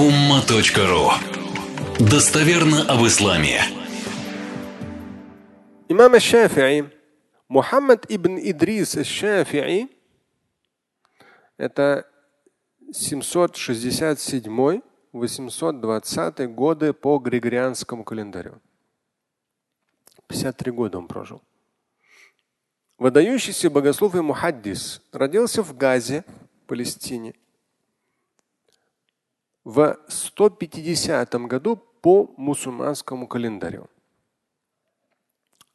umma.ru Достоверно об исламе. Имам Шафи'i, Мухаммад ибн Идрис Шафи'i, это 767-820 годы по Григорианскому календарю. 53 года он прожил. Выдающийся богослов и мухаддис родился в Газе, Палестине, в 150 году по мусульманскому календарю.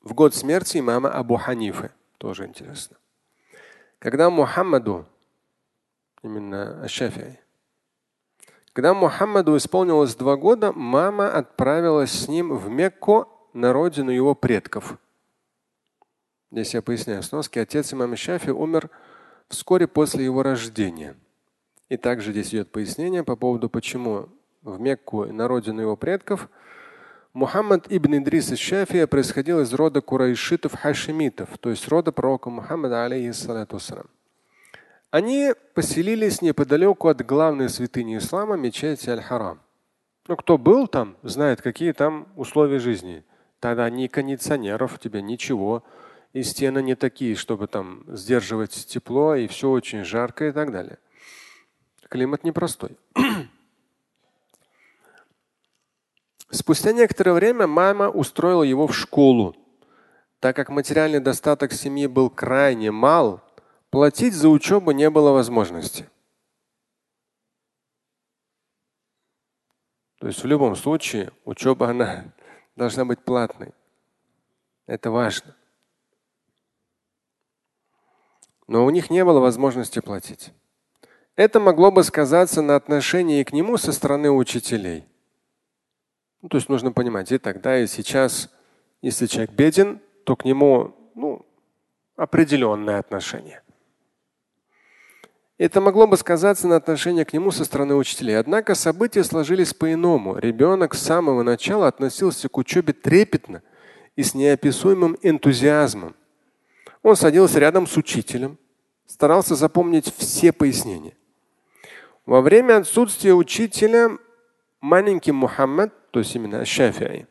В год смерти имама Абу Ханифы. Тоже интересно. Когда Мухаммаду, именно Ашафии, когда Мухаммаду исполнилось два года, мама отправилась с ним в Мекку на родину его предков. Здесь я поясняю сноски. Отец имама Шафи умер вскоре после его рождения. И также здесь идет пояснение по поводу, почему в Мекку, на родину его предков, Мухаммад ибн Идрис из Шафия происходил из рода курайшитов-хашимитов, то есть рода пророка Мухаммада, алейхиссалату Они поселились неподалеку от главной святыни ислама, мечети Аль-Харам. Ну, кто был там, знает, какие там условия жизни. Тогда ни кондиционеров, тебе ничего. И стены не такие, чтобы там сдерживать тепло, и все очень жарко и так далее. Климат непростой. Спустя некоторое время мама устроила его в школу. Так как материальный достаток семьи был крайне мал, платить за учебу не было возможности. То есть в любом случае учеба она должна быть платной. Это важно. Но у них не было возможности платить. Это могло бы сказаться на отношении к нему со стороны учителей. Ну, то есть нужно понимать, и тогда, и сейчас, если человек беден, то к нему ну, определенное отношение. Это могло бы сказаться на отношении к нему со стороны учителей. Однако события сложились по-иному. Ребенок с самого начала относился к учебе трепетно и с неописуемым энтузиазмом. Он садился рядом с учителем, старался запомнить все пояснения. Во время отсутствия учителя маленький Мухаммад, то есть именно Шафиай,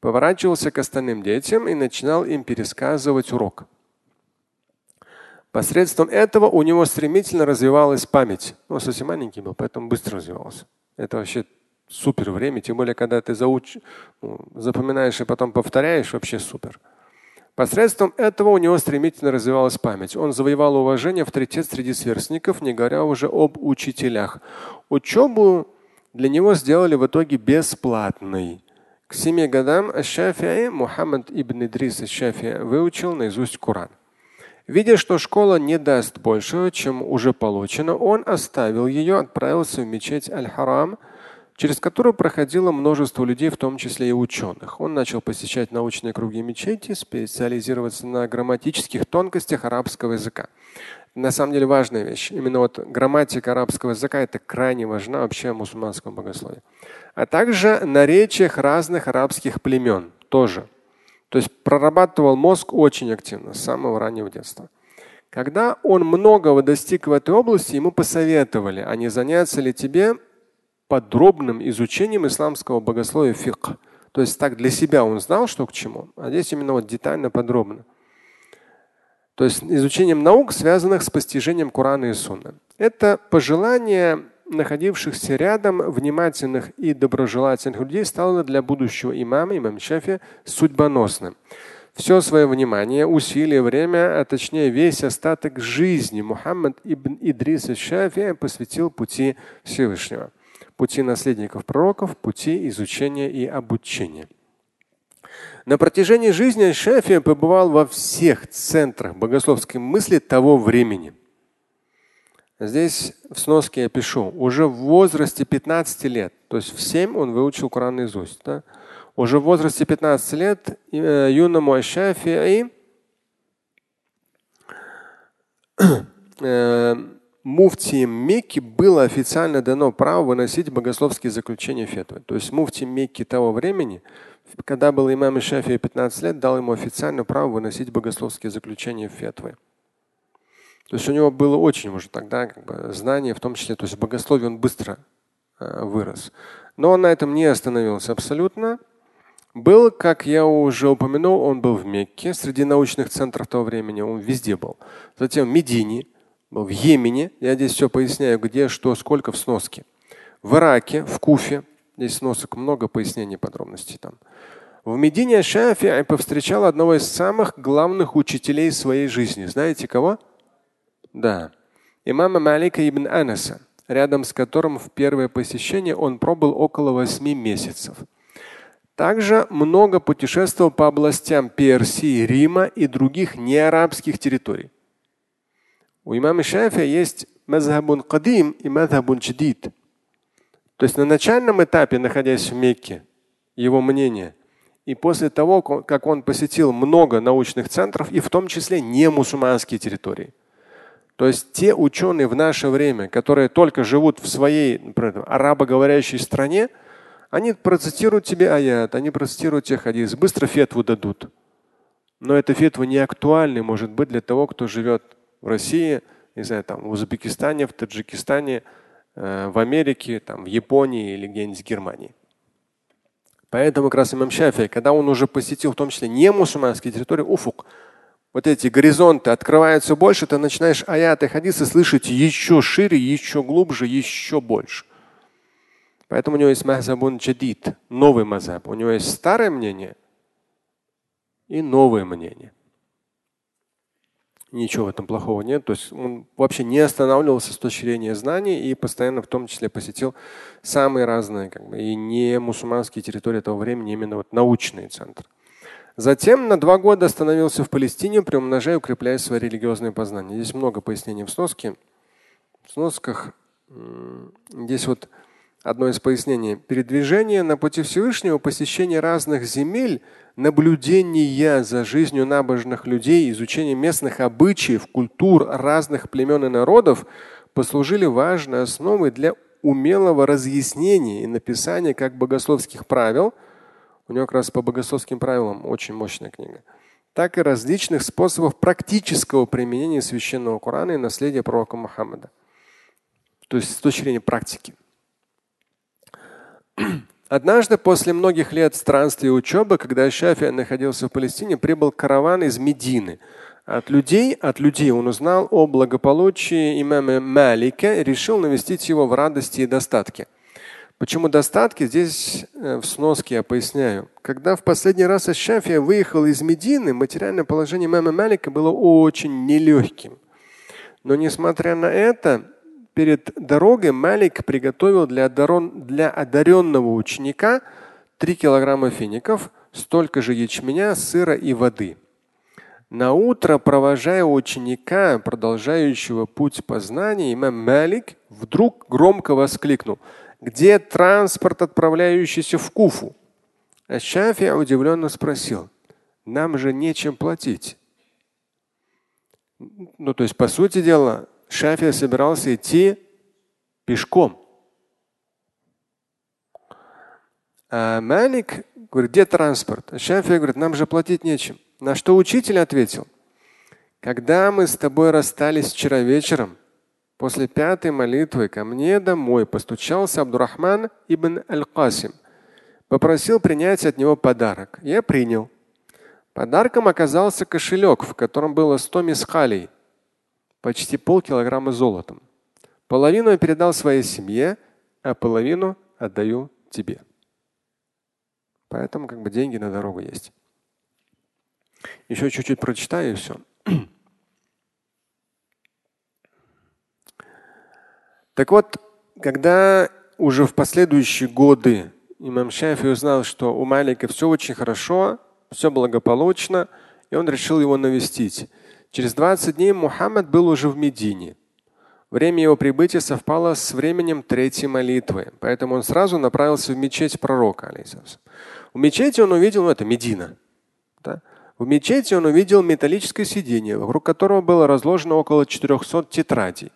поворачивался к остальным детям и начинал им пересказывать урок. Посредством этого у него стремительно развивалась память. Он совсем маленький был, поэтому быстро развивался. Это вообще супер время, тем более, когда ты зауч... ну, запоминаешь и потом повторяешь, вообще супер. Посредством этого у него стремительно развивалась память. Он завоевал уважение, авторитет среди сверстников, не говоря уже об учителях. Учебу для него сделали в итоге бесплатной. К семи годам Шафии Мухаммад ибн Идрис Шафии выучил наизусть Коран. Видя, что школа не даст большего, чем уже получено, он оставил ее, отправился в мечеть Аль-Харам – через которую проходило множество людей, в том числе и ученых. Он начал посещать научные круги мечети, специализироваться на грамматических тонкостях арабского языка. На самом деле важная вещь. Именно вот грамматика арабского языка это крайне важна вообще в мусульманском богословии. А также наречиях разных арабских племен тоже. То есть прорабатывал мозг очень активно с самого раннего детства. Когда он многого достиг в этой области, ему посоветовали, а не заняться ли тебе подробным изучением исламского богословия фикх. То есть так для себя он знал, что к чему, а здесь именно вот детально, подробно. То есть изучением наук, связанных с постижением Корана и Сунны. Это пожелание находившихся рядом внимательных и доброжелательных людей стало для будущего имама, имам Шафи, судьбоносным. Все свое внимание, усилие, время, а точнее весь остаток жизни Мухаммад ибн Идрис Шафи посвятил пути Всевышнего пути наследников пророков, пути изучения и обучения. На протяжении жизни Шафия побывал во всех центрах богословской мысли того времени. Здесь в сноске я пишу, уже в возрасте 15 лет, то есть в 7 он выучил Коран наизусть. Да? Уже в возрасте 15 лет э, юному Шафии э, муфтием Мекки было официально дано право выносить богословские заключения фетвы. То есть муфти Мекки того времени, когда был имам Шафия 15 лет, дал ему официально право выносить богословские заключения фетвы. То есть у него было очень уже тогда как бы, знание, в том числе, то есть в богословии он быстро э, вырос. Но он на этом не остановился абсолютно. Был, как я уже упомянул, он был в Мекке, среди научных центров того времени, он везде был. Затем в Медине, в Йемене, я здесь все поясняю, где, что, сколько в сноске. В Ираке, в Куфе, здесь сносок много пояснений, подробностей там. В Медине Шафи повстречал одного из самых главных учителей своей жизни. Знаете кого? Да. Имама Малика ибн Анаса, рядом с которым в первое посещение он пробыл около восьми месяцев. Также много путешествовал по областям Персии, Рима и других неарабских территорий. У имама Шафия есть мазхабун кадим и мазхабун дждид. То есть на начальном этапе, находясь в Мекке, его мнение, и после того, как он посетил много научных центров, и в том числе не мусульманские территории. То есть те ученые в наше время, которые только живут в своей например, арабоговорящей стране, они процитируют тебе аят, они процитируют те хадис, быстро фетву дадут. Но эта фетва не актуальна может быть для того, кто живет в России, не знаю, там, в Узбекистане, в Таджикистане, э, в Америке, там, в Японии или где-нибудь в Германии. Поэтому как раз имам Шафи, когда он уже посетил в том числе не мусульманские территории, уфук, вот эти горизонты открываются больше, ты начинаешь аяты хадисы слышать еще шире, еще глубже, еще больше. Поэтому у него есть мазабун джадид, новый мазаб. У него есть старое мнение и новое мнение. Ничего в этом плохого нет. То есть он вообще не останавливался с точки зрения знаний и постоянно в том числе посетил самые разные как бы, и не мусульманские территории того времени, именно вот научные центры. Затем на два года остановился в Палестине, приумножая и укрепляя свои религиозные познания. Здесь много пояснений в сноске. В сносках здесь вот одно из пояснений. Передвижение на пути Всевышнего, посещение разных земель, наблюдение за жизнью набожных людей, изучение местных обычаев, культур разных племен и народов послужили важной основой для умелого разъяснения и написания как богословских правил, у него как раз по богословским правилам очень мощная книга, так и различных способов практического применения священного Корана и наследия пророка Мухаммада. То есть с точки зрения практики. Однажды после многих лет странствий и учебы, когда Шафи находился в Палестине, прибыл караван из Медины. От людей, от людей он узнал о благополучии имама Малика и решил навестить его в радости и достатке. Почему достатки? Здесь э, в сноске я поясняю. Когда в последний раз Шафия выехал из Медины, материальное положение имама Малика было очень нелегким. Но несмотря на это, перед дорогой Малик приготовил для, одарен, для одаренного ученика 3 килограмма фиников, столько же ячменя, сыра и воды. На утро, провожая ученика, продолжающего путь познания, имам Малик вдруг громко воскликнул: Где транспорт, отправляющийся в Куфу? А Шафи удивленно спросил: Нам же нечем платить. Ну, то есть, по сути дела, Шафия собирался идти пешком. А Малик говорит, где транспорт? А Шафия говорит, нам же платить нечем. На что учитель ответил, когда мы с тобой расстались вчера вечером, после пятой молитвы ко мне домой постучался Абдурахман ибн Аль-Касим. Попросил принять от него подарок. Я принял. Подарком оказался кошелек, в котором было 100 мисхалей, почти полкилограмма золотом. Половину я передал своей семье, а половину отдаю тебе. Поэтому как бы деньги на дорогу есть. Еще чуть-чуть прочитаю и все. Так вот, когда уже в последующие годы имам Шафи узнал, что у Малика все очень хорошо, все благополучно, и он решил его навестить. Через 20 дней Мухаммад был уже в Медине. Время его прибытия совпало с временем третьей молитвы, поэтому он сразу направился в мечеть пророка. В мечети он увидел, ну это Медина. Да? В мечети он увидел металлическое сиденье, вокруг которого было разложено около 400 тетрадей.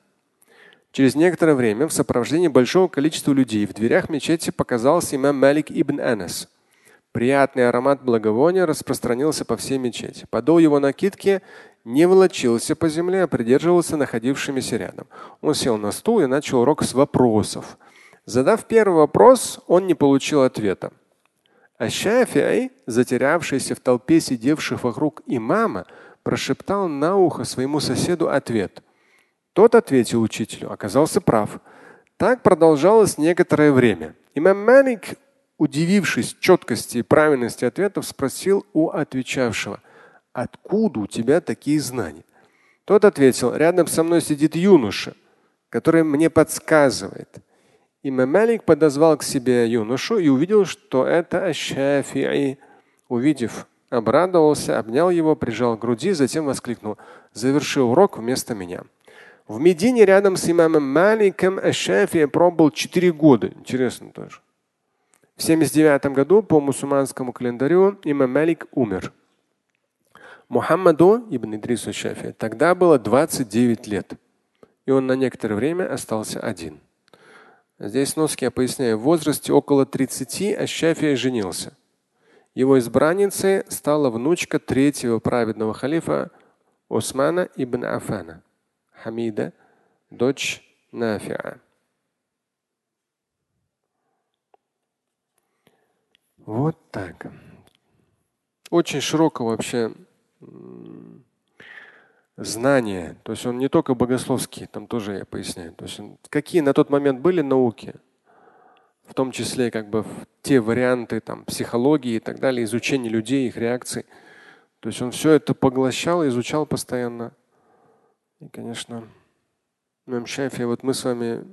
Через некоторое время в сопровождении большого количества людей в дверях мечети показался имам Малик ибн Анас. Приятный аромат благовония распространился по всей мечети. Подол его накидки не волочился по земле, а придерживался находившимися рядом. Он сел на стул и начал урок с вопросов. Задав первый вопрос, он не получил ответа. А Шафиай, затерявшийся в толпе сидевших вокруг имама, прошептал на ухо своему соседу ответ. Тот ответил учителю, оказался прав. Так продолжалось некоторое время. Имам Малик, удивившись четкости и правильности ответов, спросил у отвечавшего, откуда у тебя такие знания? Тот ответил, рядом со мной сидит юноша, который мне подсказывает. Имам Малик подозвал к себе юношу и увидел, что это Аш-Шафи'i. Увидев, обрадовался, обнял его, прижал к груди, затем воскликнул: "Заверши урок вместо меня". В Медине рядом с имамом Маликом Аш-Шафи'i пробыл четыре года. Интересно тоже. В 79 году по мусульманскому календарю имам Малик умер. Мухаммаду ибн Идрису Шафи тогда было 29 лет, и он на некоторое время остался один. Здесь носки я поясняю. В возрасте около 30 Ащафия женился. Его избранницей стала внучка третьего праведного халифа Османа ибн Афана, Хамида, дочь Нафиа. Вот так. Очень широко вообще знания. То есть он не только богословский, там тоже я поясняю. То есть он, какие на тот момент были науки, в том числе как бы те варианты там, психологии и так далее, изучение людей, их реакций. То есть он все это поглощал, изучал постоянно. И, конечно, Имам Шафи, вот мы с вами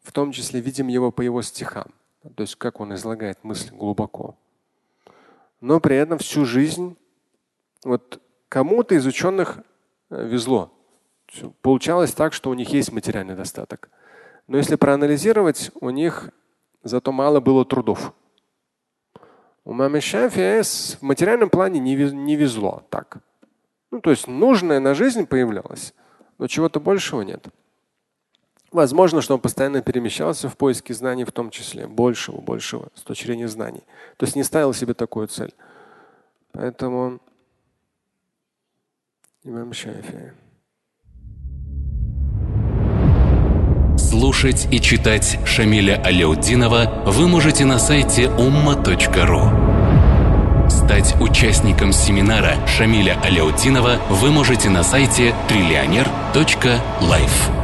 в том числе видим его по его стихам. То есть как он излагает мысль глубоко. Но при этом всю жизнь вот кому-то из ученых Э, везло. Получалось так, что у них есть материальный достаток. Но если проанализировать, у них зато мало было трудов. У мамы Шафи в материальном плане не, не везло так. Ну, то есть нужное на жизнь появлялось, но чего-то большего нет. Возможно, что он постоянно перемещался в поиске знаний, в том числе большего, большего с точки зрения знаний. То есть не ставил себе такую цель. Поэтому Имам Шафи. Слушать и читать Шамиля Аляутдинова вы можете на сайте umma.ru. Стать участником семинара Шамиля Аляутдинова вы можете на сайте триллионер.life.